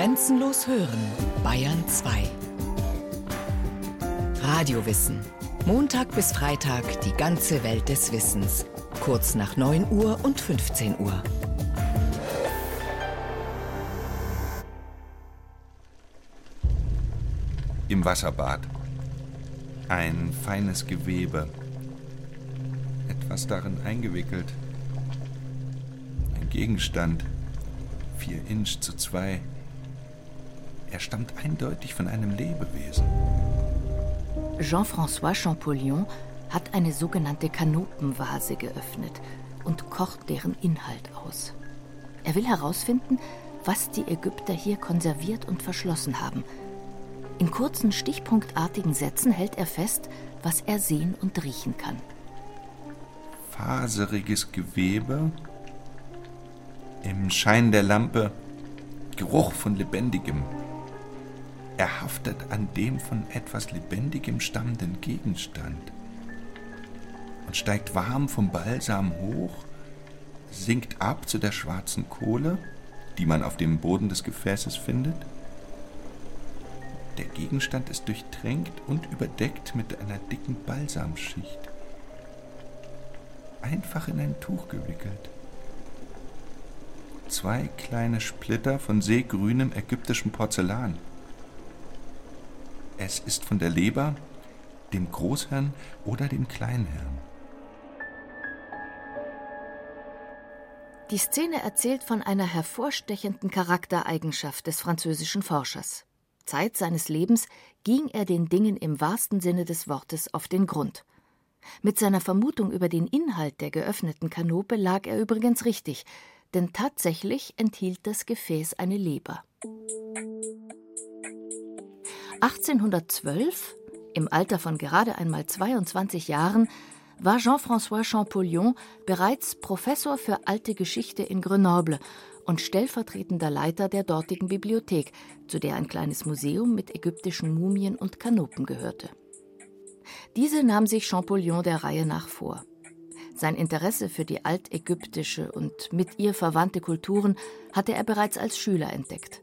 Grenzenlos hören, Bayern 2. Radiowissen. Montag bis Freitag die ganze Welt des Wissens. Kurz nach 9 Uhr und 15 Uhr. Im Wasserbad. Ein feines Gewebe. Etwas darin eingewickelt. Ein Gegenstand. Vier Inch zu zwei. Er stammt eindeutig von einem Lebewesen. Jean-François Champollion hat eine sogenannte Kanopenvase geöffnet und kocht deren Inhalt aus. Er will herausfinden, was die Ägypter hier konserviert und verschlossen haben. In kurzen, stichpunktartigen Sätzen hält er fest, was er sehen und riechen kann. Faseriges Gewebe, im Schein der Lampe Geruch von Lebendigem. Er haftet an dem von etwas Lebendigem stammenden Gegenstand und steigt warm vom Balsam hoch, sinkt ab zu der schwarzen Kohle, die man auf dem Boden des Gefäßes findet. Der Gegenstand ist durchtränkt und überdeckt mit einer dicken Balsamschicht. Einfach in ein Tuch gewickelt. Zwei kleine Splitter von seegrünem ägyptischem Porzellan. Es ist von der Leber, dem Großhirn oder dem Kleinhirn. Die Szene erzählt von einer hervorstechenden Charaktereigenschaft des französischen Forschers. Zeit seines Lebens ging er den Dingen im wahrsten Sinne des Wortes auf den Grund. Mit seiner Vermutung über den Inhalt der geöffneten Kanope lag er übrigens richtig, denn tatsächlich enthielt das Gefäß eine Leber. 1812, im Alter von gerade einmal 22 Jahren, war Jean-François Champollion bereits Professor für alte Geschichte in Grenoble und stellvertretender Leiter der dortigen Bibliothek, zu der ein kleines Museum mit ägyptischen Mumien und Kanopen gehörte. Diese nahm sich Champollion der Reihe nach vor. Sein Interesse für die altägyptische und mit ihr verwandte Kulturen hatte er bereits als Schüler entdeckt.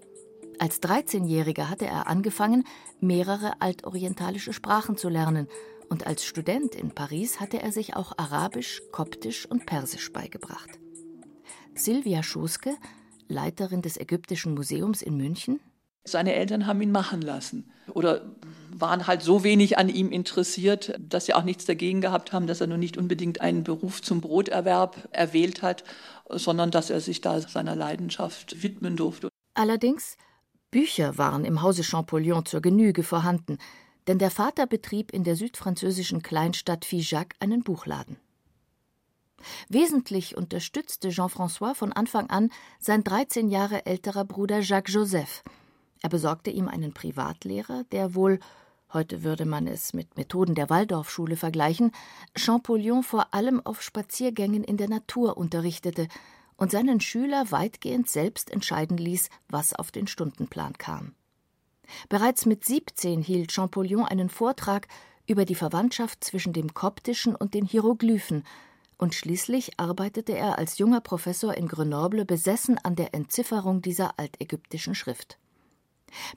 Als 13-Jähriger hatte er angefangen, mehrere altorientalische Sprachen zu lernen, und als Student in Paris hatte er sich auch Arabisch, Koptisch und Persisch beigebracht. Silvia Schoske, Leiterin des Ägyptischen Museums in München. Seine Eltern haben ihn machen lassen oder waren halt so wenig an ihm interessiert, dass sie auch nichts dagegen gehabt haben, dass er nun nicht unbedingt einen Beruf zum Broterwerb erwählt hat, sondern dass er sich da seiner Leidenschaft widmen durfte. Allerdings Bücher waren im Hause Champollion zur Genüge vorhanden, denn der Vater betrieb in der südfranzösischen Kleinstadt Figeac einen Buchladen. Wesentlich unterstützte Jean-François von Anfang an sein 13 Jahre älterer Bruder Jacques Joseph. Er besorgte ihm einen Privatlehrer, der wohl, heute würde man es mit Methoden der Waldorfschule vergleichen, Champollion vor allem auf Spaziergängen in der Natur unterrichtete und seinen Schüler weitgehend selbst entscheiden ließ, was auf den Stundenplan kam. Bereits mit 17 hielt Champollion einen Vortrag über die Verwandtschaft zwischen dem Koptischen und den Hieroglyphen, und schließlich arbeitete er als junger Professor in Grenoble besessen an der Entzifferung dieser altägyptischen Schrift.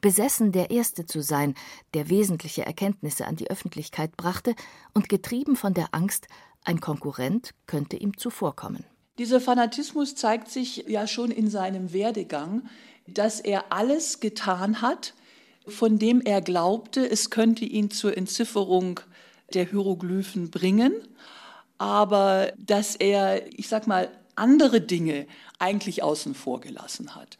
Besessen, der Erste zu sein, der wesentliche Erkenntnisse an die Öffentlichkeit brachte und getrieben von der Angst, ein Konkurrent könnte ihm zuvorkommen. Dieser Fanatismus zeigt sich ja schon in seinem Werdegang, dass er alles getan hat, von dem er glaubte, es könnte ihn zur Entzifferung der Hieroglyphen bringen, aber dass er, ich sag mal, andere Dinge eigentlich außen vor gelassen hat.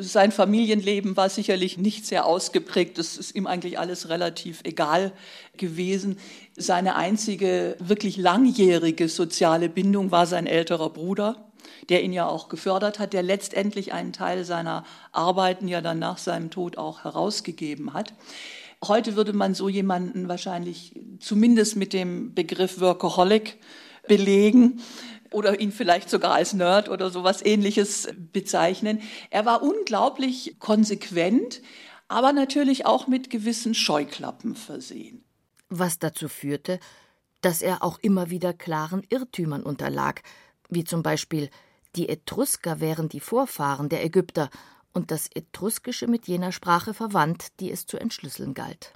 Sein Familienleben war sicherlich nicht sehr ausgeprägt, das ist ihm eigentlich alles relativ egal gewesen. Seine einzige wirklich langjährige soziale Bindung war sein älterer Bruder, der ihn ja auch gefördert hat, der letztendlich einen Teil seiner Arbeiten ja dann nach seinem Tod auch herausgegeben hat. Heute würde man so jemanden wahrscheinlich zumindest mit dem Begriff Workaholic belegen oder ihn vielleicht sogar als Nerd oder sowas ähnliches bezeichnen. Er war unglaublich konsequent, aber natürlich auch mit gewissen Scheuklappen versehen. Was dazu führte, dass er auch immer wieder klaren Irrtümern unterlag, wie zum Beispiel die Etrusker wären die Vorfahren der Ägypter und das Etruskische mit jener Sprache verwandt, die es zu entschlüsseln galt.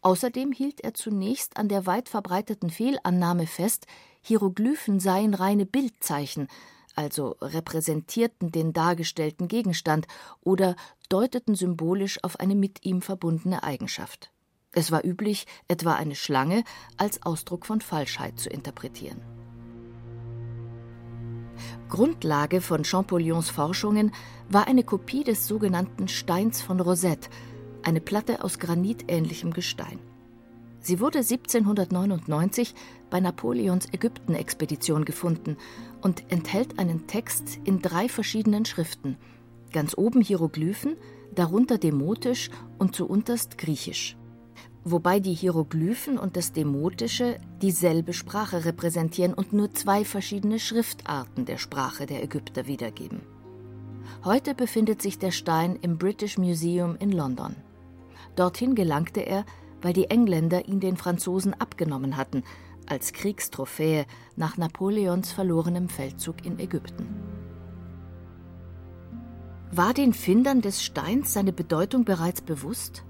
Außerdem hielt er zunächst an der weit verbreiteten Fehlannahme fest, Hieroglyphen seien reine Bildzeichen, also repräsentierten den dargestellten Gegenstand oder deuteten symbolisch auf eine mit ihm verbundene Eigenschaft. Es war üblich, etwa eine Schlange als Ausdruck von Falschheit zu interpretieren. Grundlage von Champollion's Forschungen war eine Kopie des sogenannten Steins von Rosette, eine Platte aus granitähnlichem Gestein. Sie wurde 1799 bei Napoleons Ägypten-Expedition gefunden und enthält einen Text in drei verschiedenen Schriften, ganz oben Hieroglyphen, darunter Demotisch und zuunterst Griechisch. Wobei die Hieroglyphen und das Demotische dieselbe Sprache repräsentieren und nur zwei verschiedene Schriftarten der Sprache der Ägypter wiedergeben. Heute befindet sich der Stein im British Museum in London. Dorthin gelangte er, weil die Engländer ihn den Franzosen abgenommen hatten, als Kriegstrophäe nach Napoleons verlorenem Feldzug in Ägypten. War den Findern des Steins seine Bedeutung bereits bewusst?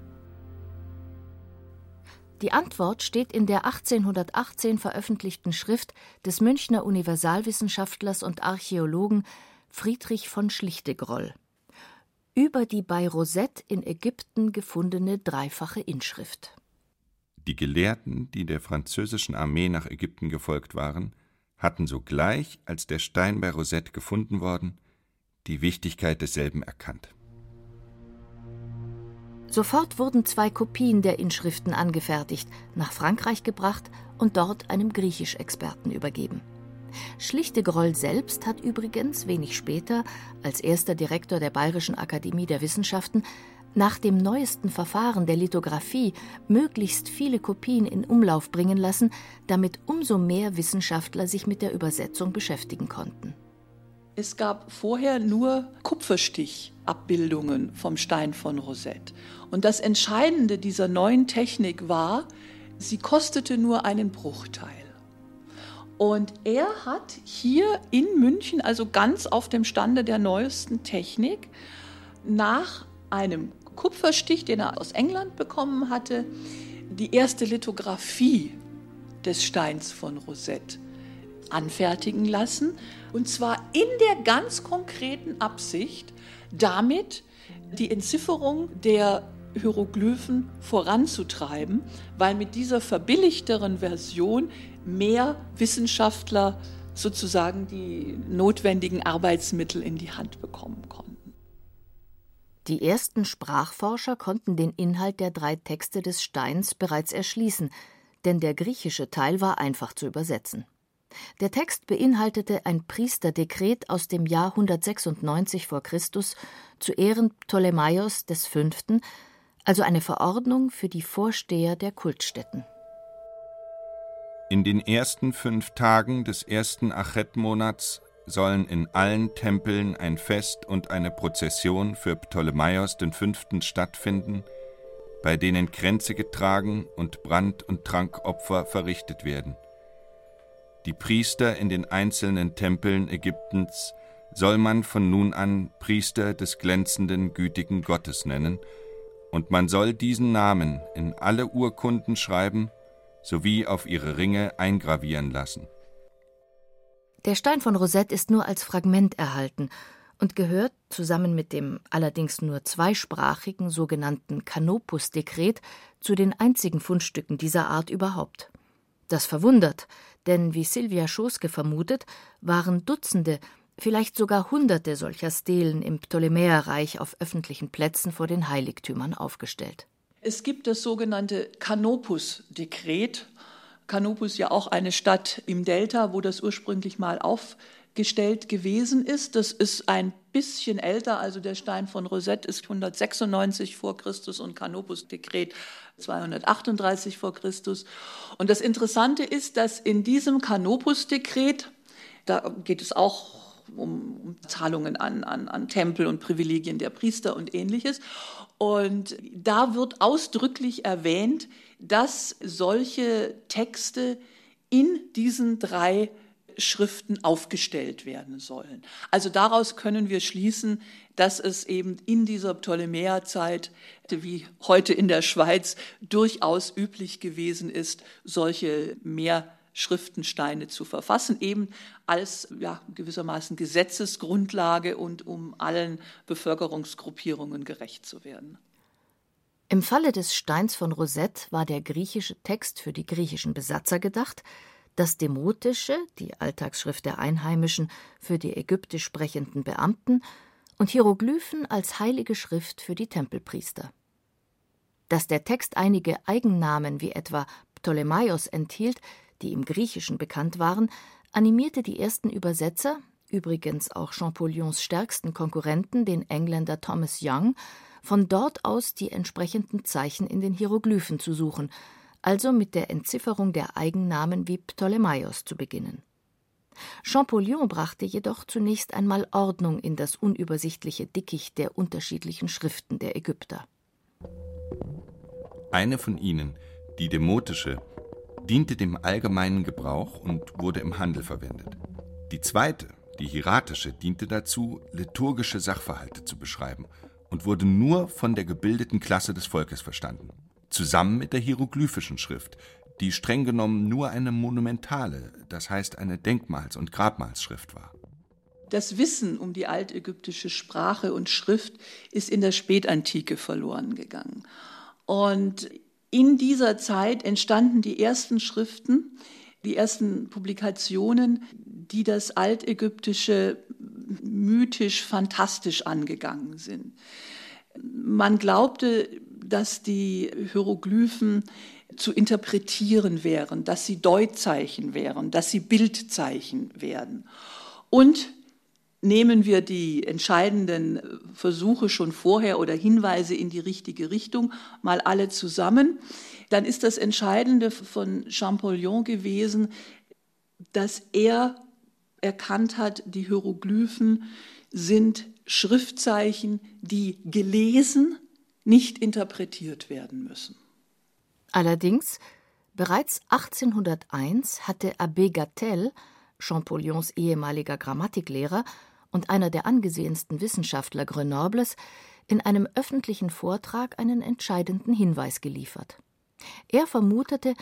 Die Antwort steht in der 1818 veröffentlichten Schrift des Münchner Universalwissenschaftlers und Archäologen Friedrich von Schlichtegroll über die bei Rosette in Ägypten gefundene dreifache Inschrift. Die Gelehrten, die der französischen Armee nach Ägypten gefolgt waren, hatten sogleich, als der Stein bei Rosette gefunden worden, die Wichtigkeit desselben erkannt. Sofort wurden zwei Kopien der Inschriften angefertigt, nach Frankreich gebracht und dort einem Griechisch-Experten übergeben. Schlichtegroll selbst hat übrigens wenig später, als erster Direktor der Bayerischen Akademie der Wissenschaften, nach dem neuesten Verfahren der Lithografie möglichst viele Kopien in Umlauf bringen lassen, damit umso mehr Wissenschaftler sich mit der Übersetzung beschäftigen konnten. Es gab vorher nur Kupferstichabbildungen vom Stein von Rosette. Und das Entscheidende dieser neuen Technik war, sie kostete nur einen Bruchteil. Und er hat hier in München, also ganz auf dem Stande der neuesten Technik, nach einem Kupferstich, den er aus England bekommen hatte, die erste Lithografie des Steins von Rosette anfertigen lassen. Und zwar in der ganz konkreten Absicht, damit die Entzifferung der Hieroglyphen voranzutreiben, weil mit dieser verbilligteren Version mehr Wissenschaftler sozusagen die notwendigen Arbeitsmittel in die Hand bekommen konnten. Die ersten Sprachforscher konnten den Inhalt der drei Texte des Steins bereits erschließen, denn der griechische Teil war einfach zu übersetzen. Der Text beinhaltete ein Priesterdekret aus dem Jahr 196 v. Chr. zu Ehren Ptolemaios V., also eine Verordnung für die Vorsteher der Kultstätten. In den ersten fünf Tagen des ersten Achet-Monats sollen in allen Tempeln ein Fest und eine Prozession für Ptolemaios V. stattfinden, bei denen Kränze getragen und Brand- und Trankopfer verrichtet werden. Die Priester in den einzelnen Tempeln Ägyptens soll man von nun an Priester des glänzenden, gütigen Gottes nennen, und man soll diesen Namen in alle Urkunden schreiben sowie auf ihre Ringe eingravieren lassen. Der Stein von Rosette ist nur als Fragment erhalten und gehört zusammen mit dem allerdings nur zweisprachigen sogenannten Canopus-Dekret zu den einzigen Fundstücken dieser Art überhaupt. Das verwundert, denn wie Silvia Schoske vermutet, waren Dutzende, vielleicht sogar Hunderte solcher Stelen im Ptolemäerreich auf öffentlichen Plätzen vor den Heiligtümern aufgestellt. Es gibt das sogenannte Canopus-Dekret. Canopus ja auch eine Stadt im Delta, wo das ursprünglich mal aufgestellt gewesen ist. Das ist ein bisschen älter, also der Stein von Rosette ist 196 vor Christus und Canopus-Dekret 238 vor Christus. Und das Interessante ist, dass in diesem Canopus-Dekret, da geht es auch um, um Zahlungen an, an, an Tempel und Privilegien der Priester und ähnliches. Und da wird ausdrücklich erwähnt, dass solche Texte in diesen drei Schriften aufgestellt werden sollen. Also daraus können wir schließen, dass es eben in dieser Ptolemäerzeit, wie heute in der Schweiz, durchaus üblich gewesen ist, solche Mehrschriftensteine zu verfassen, eben als ja, gewissermaßen Gesetzesgrundlage und um allen Bevölkerungsgruppierungen gerecht zu werden. Im Falle des Steins von Rosette war der griechische Text für die griechischen Besatzer gedacht, das Demotische, die Alltagsschrift der Einheimischen, für die ägyptisch sprechenden Beamten und Hieroglyphen als heilige Schrift für die Tempelpriester. Dass der Text einige Eigennamen wie etwa Ptolemaios enthielt, die im Griechischen bekannt waren, animierte die ersten Übersetzer, übrigens auch Champollion's stärksten Konkurrenten, den Engländer Thomas Young, von dort aus die entsprechenden Zeichen in den Hieroglyphen zu suchen, also mit der Entzifferung der Eigennamen wie Ptolemaios zu beginnen. Champollion brachte jedoch zunächst einmal Ordnung in das unübersichtliche Dickicht der unterschiedlichen Schriften der Ägypter. Eine von ihnen, die demotische, diente dem allgemeinen Gebrauch und wurde im Handel verwendet. Die zweite, die hieratische, diente dazu, liturgische Sachverhalte zu beschreiben und wurde nur von der gebildeten Klasse des Volkes verstanden, zusammen mit der hieroglyphischen Schrift, die streng genommen nur eine monumentale, das heißt eine Denkmals- und Grabmalsschrift war. Das Wissen um die altägyptische Sprache und Schrift ist in der Spätantike verloren gegangen. Und in dieser Zeit entstanden die ersten Schriften, die ersten Publikationen, die das Altägyptische mythisch, fantastisch angegangen sind. Man glaubte, dass die Hieroglyphen zu interpretieren wären, dass sie Deutzeichen wären, dass sie Bildzeichen werden. Und nehmen wir die entscheidenden Versuche schon vorher oder Hinweise in die richtige Richtung mal alle zusammen, dann ist das Entscheidende von Champollion gewesen, dass er erkannt hat, die Hieroglyphen sind Schriftzeichen, die gelesen, nicht interpretiert werden müssen. Allerdings, bereits 1801 hatte Abbé Gattel, Champollion's ehemaliger Grammatiklehrer und einer der angesehensten Wissenschaftler Grenobles, in einem öffentlichen Vortrag einen entscheidenden Hinweis geliefert. Er vermutete,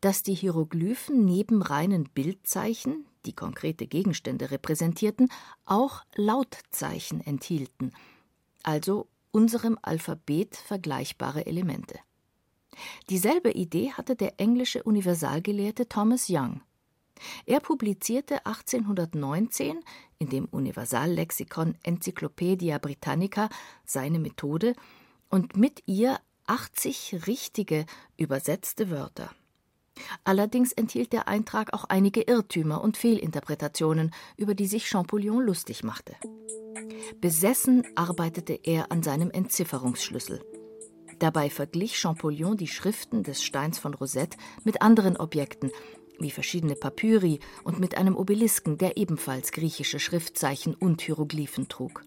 dass die Hieroglyphen neben reinen Bildzeichen, die konkrete Gegenstände repräsentierten, auch Lautzeichen enthielten, also unserem Alphabet vergleichbare Elemente. Dieselbe Idee hatte der englische Universalgelehrte Thomas Young. Er publizierte 1819 in dem Universallexikon Encyclopaedia Britannica seine Methode und mit ihr 80 richtige übersetzte Wörter. Allerdings enthielt der Eintrag auch einige Irrtümer und Fehlinterpretationen, über die sich Champollion lustig machte. Besessen arbeitete er an seinem Entzifferungsschlüssel. Dabei verglich Champollion die Schriften des Steins von Rosette mit anderen Objekten, wie verschiedene Papyri und mit einem Obelisken, der ebenfalls griechische Schriftzeichen und Hieroglyphen trug.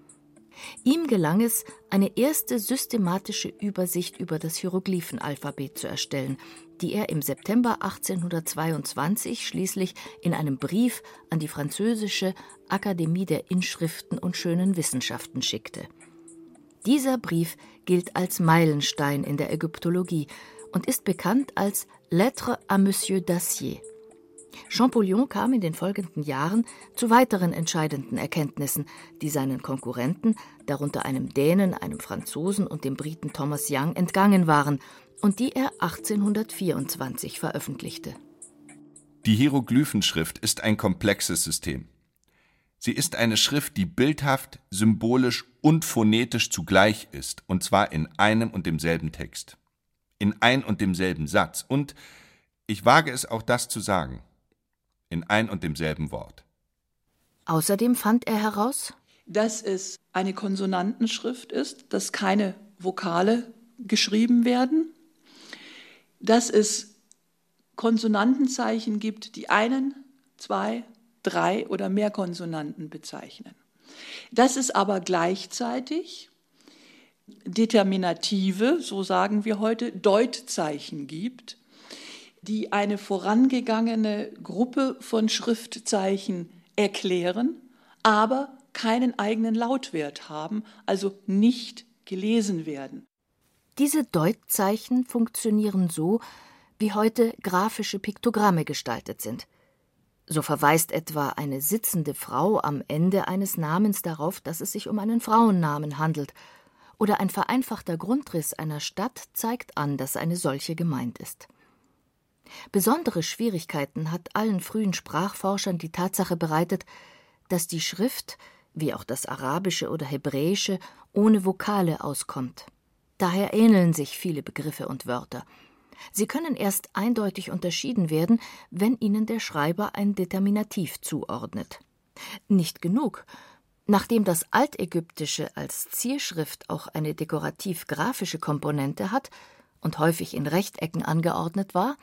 Ihm gelang es, eine erste systematische Übersicht über das Hieroglyphenalphabet zu erstellen, die er im September 1822 schließlich in einem Brief an die französische Akademie der Inschriften und schönen Wissenschaften schickte. Dieser Brief gilt als Meilenstein in der Ägyptologie und ist bekannt als Lettre à Monsieur Dacier. Champollion kam in den folgenden Jahren zu weiteren entscheidenden Erkenntnissen, die seinen Konkurrenten, darunter einem Dänen, einem Franzosen und dem Briten Thomas Young, entgangen waren und die er 1824 veröffentlichte. Die Hieroglyphenschrift ist ein komplexes System. Sie ist eine Schrift, die bildhaft, symbolisch und phonetisch zugleich ist, und zwar in einem und demselben Text, in ein und demselben Satz und, ich wage es auch das zu sagen, in ein und demselben Wort. Außerdem fand er heraus, dass es eine Konsonantenschrift ist, dass keine Vokale geschrieben werden, dass es Konsonantenzeichen gibt, die einen, zwei, drei oder mehr Konsonanten bezeichnen. Dass es aber gleichzeitig Determinative, so sagen wir heute, Deutzeichen gibt, die eine vorangegangene Gruppe von Schriftzeichen erklären, aber keinen eigenen Lautwert haben, also nicht gelesen werden. Diese Deutzeichen funktionieren so, wie heute grafische Piktogramme gestaltet sind. So verweist etwa eine sitzende Frau am Ende eines Namens darauf, dass es sich um einen Frauennamen handelt, oder ein vereinfachter Grundriss einer Stadt zeigt an, dass eine solche gemeint ist. Besondere Schwierigkeiten hat allen frühen Sprachforschern die Tatsache bereitet, dass die Schrift, wie auch das Arabische oder Hebräische, ohne Vokale auskommt. Daher ähneln sich viele Begriffe und Wörter. Sie können erst eindeutig unterschieden werden, wenn ihnen der Schreiber ein Determinativ zuordnet. Nicht genug. Nachdem das Altägyptische als Zierschrift auch eine dekorativ-grafische Komponente hat und häufig in Rechtecken angeordnet war,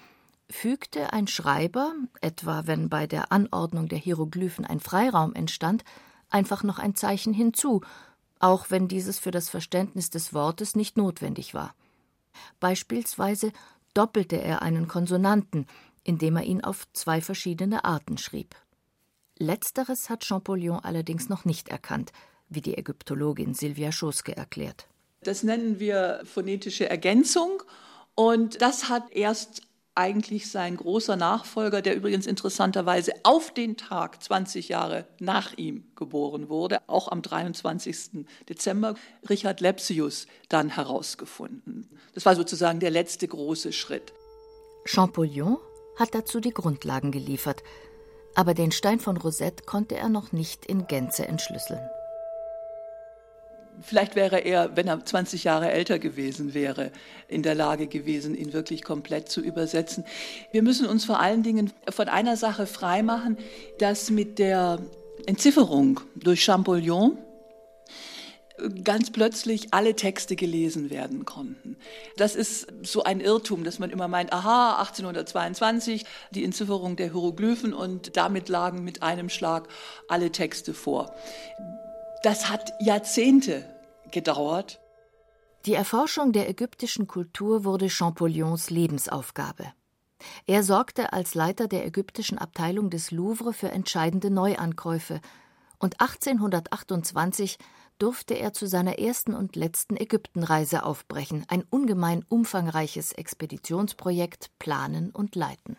fügte ein Schreiber, etwa wenn bei der Anordnung der Hieroglyphen ein Freiraum entstand, einfach noch ein Zeichen hinzu, auch wenn dieses für das Verständnis des Wortes nicht notwendig war. Beispielsweise doppelte er einen Konsonanten, indem er ihn auf zwei verschiedene Arten schrieb. Letzteres hat Champollion allerdings noch nicht erkannt, wie die Ägyptologin Sylvia Schoske erklärt. Das nennen wir phonetische Ergänzung und das hat erst eigentlich sein großer Nachfolger, der übrigens interessanterweise auf den Tag 20 Jahre nach ihm geboren wurde, auch am 23. Dezember, Richard Lepsius, dann herausgefunden. Das war sozusagen der letzte große Schritt. Champollion hat dazu die Grundlagen geliefert, aber den Stein von Rosette konnte er noch nicht in Gänze entschlüsseln. Vielleicht wäre er, wenn er 20 Jahre älter gewesen wäre, in der Lage gewesen, ihn wirklich komplett zu übersetzen. Wir müssen uns vor allen Dingen von einer Sache freimachen, dass mit der Entzifferung durch Champollion ganz plötzlich alle Texte gelesen werden konnten. Das ist so ein Irrtum, dass man immer meint, aha, 1822, die Entzifferung der Hieroglyphen und damit lagen mit einem Schlag alle Texte vor. Das hat Jahrzehnte gedauert. Die Erforschung der ägyptischen Kultur wurde Champollions Lebensaufgabe. Er sorgte als Leiter der ägyptischen Abteilung des Louvre für entscheidende Neuankäufe und 1828 durfte er zu seiner ersten und letzten Ägyptenreise aufbrechen, ein ungemein umfangreiches Expeditionsprojekt planen und leiten.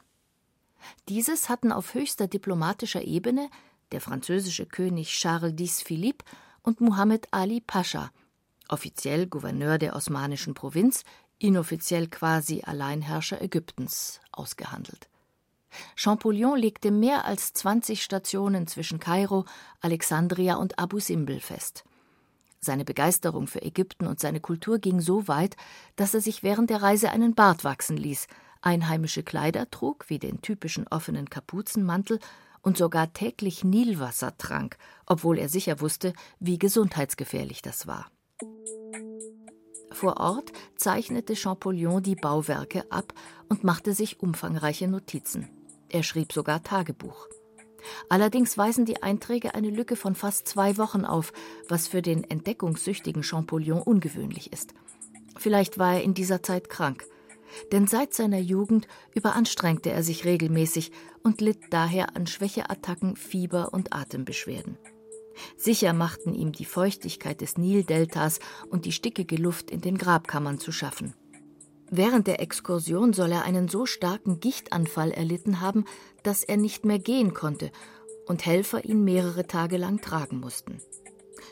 Dieses hatten auf höchster diplomatischer Ebene der französische König Charles X Philippe und Muhammad Ali Pascha, offiziell Gouverneur der osmanischen Provinz, inoffiziell quasi Alleinherrscher Ägyptens, ausgehandelt. Champollion legte mehr als 20 Stationen zwischen Kairo, Alexandria und Abu Simbel fest. Seine Begeisterung für Ägypten und seine Kultur ging so weit, dass er sich während der Reise einen Bart wachsen ließ, einheimische Kleider trug, wie den typischen offenen Kapuzenmantel, und sogar täglich Nilwasser trank, obwohl er sicher wusste, wie gesundheitsgefährlich das war. Vor Ort zeichnete Champollion die Bauwerke ab und machte sich umfangreiche Notizen. Er schrieb sogar Tagebuch. Allerdings weisen die Einträge eine Lücke von fast zwei Wochen auf, was für den entdeckungssüchtigen Champollion ungewöhnlich ist. Vielleicht war er in dieser Zeit krank denn seit seiner Jugend überanstrengte er sich regelmäßig und litt daher an Schwächeattacken, Fieber und Atembeschwerden. Sicher machten ihm die Feuchtigkeit des Nildeltas und die stickige Luft in den Grabkammern zu schaffen. Während der Exkursion soll er einen so starken Gichtanfall erlitten haben, dass er nicht mehr gehen konnte und Helfer ihn mehrere Tage lang tragen mussten.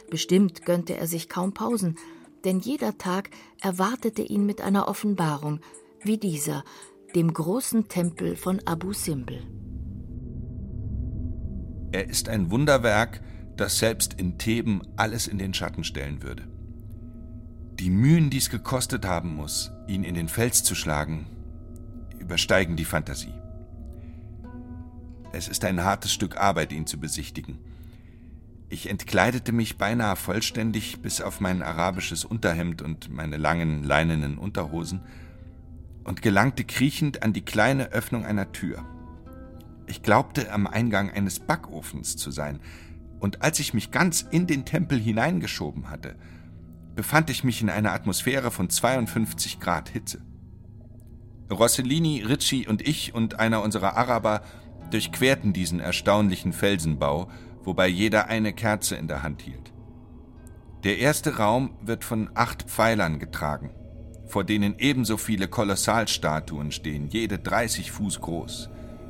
Bestimmt gönnte er sich kaum Pausen, denn jeder Tag erwartete ihn mit einer Offenbarung, wie dieser, dem großen Tempel von Abu Simbel. Er ist ein Wunderwerk, das selbst in Theben alles in den Schatten stellen würde. Die Mühen, die es gekostet haben muss, ihn in den Fels zu schlagen, übersteigen die Fantasie. Es ist ein hartes Stück Arbeit, ihn zu besichtigen. Ich entkleidete mich beinahe vollständig bis auf mein arabisches Unterhemd und meine langen leinenen Unterhosen und gelangte kriechend an die kleine Öffnung einer Tür. Ich glaubte am Eingang eines Backofens zu sein, und als ich mich ganz in den Tempel hineingeschoben hatte, befand ich mich in einer Atmosphäre von 52 Grad Hitze. Rossellini, Ricci und ich und einer unserer Araber durchquerten diesen erstaunlichen Felsenbau, wobei jeder eine Kerze in der Hand hielt. Der erste Raum wird von acht Pfeilern getragen, vor denen ebenso viele Kolossalstatuen stehen, jede 30 Fuß groß,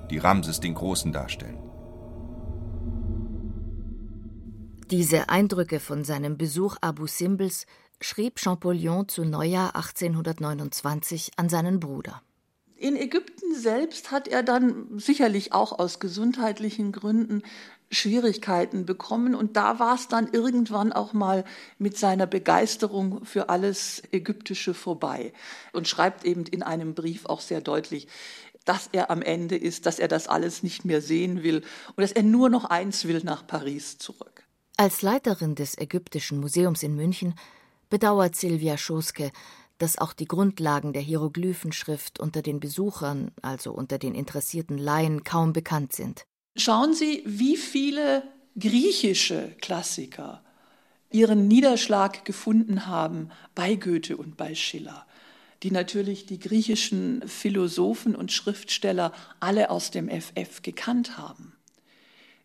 die Ramses den Großen darstellen. Diese Eindrücke von seinem Besuch Abu Simbels schrieb Champollion zu Neujahr 1829 an seinen Bruder. In Ägypten selbst hat er dann sicherlich auch aus gesundheitlichen Gründen Schwierigkeiten bekommen. Und da war es dann irgendwann auch mal mit seiner Begeisterung für alles Ägyptische vorbei. Und schreibt eben in einem Brief auch sehr deutlich, dass er am Ende ist, dass er das alles nicht mehr sehen will und dass er nur noch eins will, nach Paris zurück. Als Leiterin des Ägyptischen Museums in München bedauert Silvia Schoske, dass auch die Grundlagen der Hieroglyphenschrift unter den Besuchern, also unter den interessierten Laien, kaum bekannt sind. Schauen Sie, wie viele griechische Klassiker ihren Niederschlag gefunden haben bei Goethe und bei Schiller, die natürlich die griechischen Philosophen und Schriftsteller alle aus dem FF gekannt haben.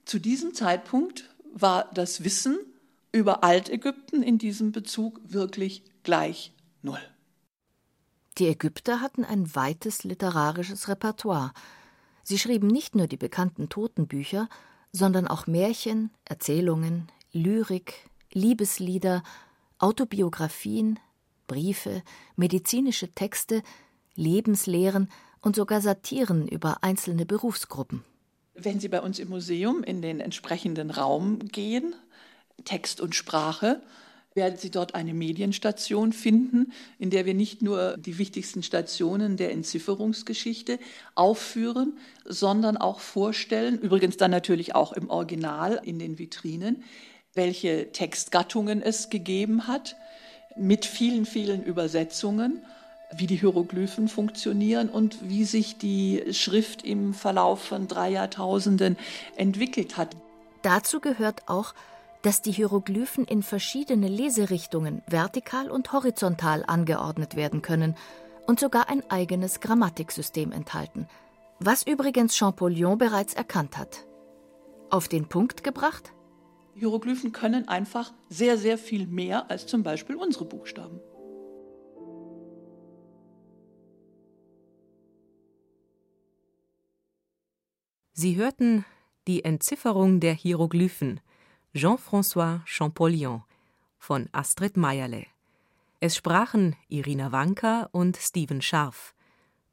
Zu diesem Zeitpunkt war das Wissen über Altägypten in diesem Bezug wirklich gleich null. Die Ägypter hatten ein weites literarisches Repertoire. Sie schrieben nicht nur die bekannten Totenbücher, sondern auch Märchen, Erzählungen, Lyrik, Liebeslieder, Autobiografien, Briefe, medizinische Texte, Lebenslehren und sogar Satiren über einzelne Berufsgruppen. Wenn Sie bei uns im Museum in den entsprechenden Raum gehen, Text und Sprache, werden Sie dort eine Medienstation finden, in der wir nicht nur die wichtigsten Stationen der Entzifferungsgeschichte aufführen, sondern auch vorstellen, übrigens dann natürlich auch im Original in den Vitrinen, welche Textgattungen es gegeben hat, mit vielen, vielen Übersetzungen, wie die Hieroglyphen funktionieren und wie sich die Schrift im Verlauf von drei Jahrtausenden entwickelt hat. Dazu gehört auch, dass die Hieroglyphen in verschiedene Leserichtungen vertikal und horizontal angeordnet werden können und sogar ein eigenes Grammatiksystem enthalten, was übrigens Champollion bereits erkannt hat. Auf den Punkt gebracht? Hieroglyphen können einfach sehr, sehr viel mehr als zum Beispiel unsere Buchstaben. Sie hörten die Entzifferung der Hieroglyphen Jean-François Champollion von Astrid Meierle. Es sprachen Irina Wanka und Steven Scharf.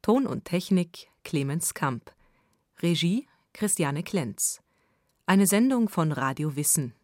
Ton und Technik Clemens Kamp. Regie Christiane Klenz. Eine Sendung von Radio Wissen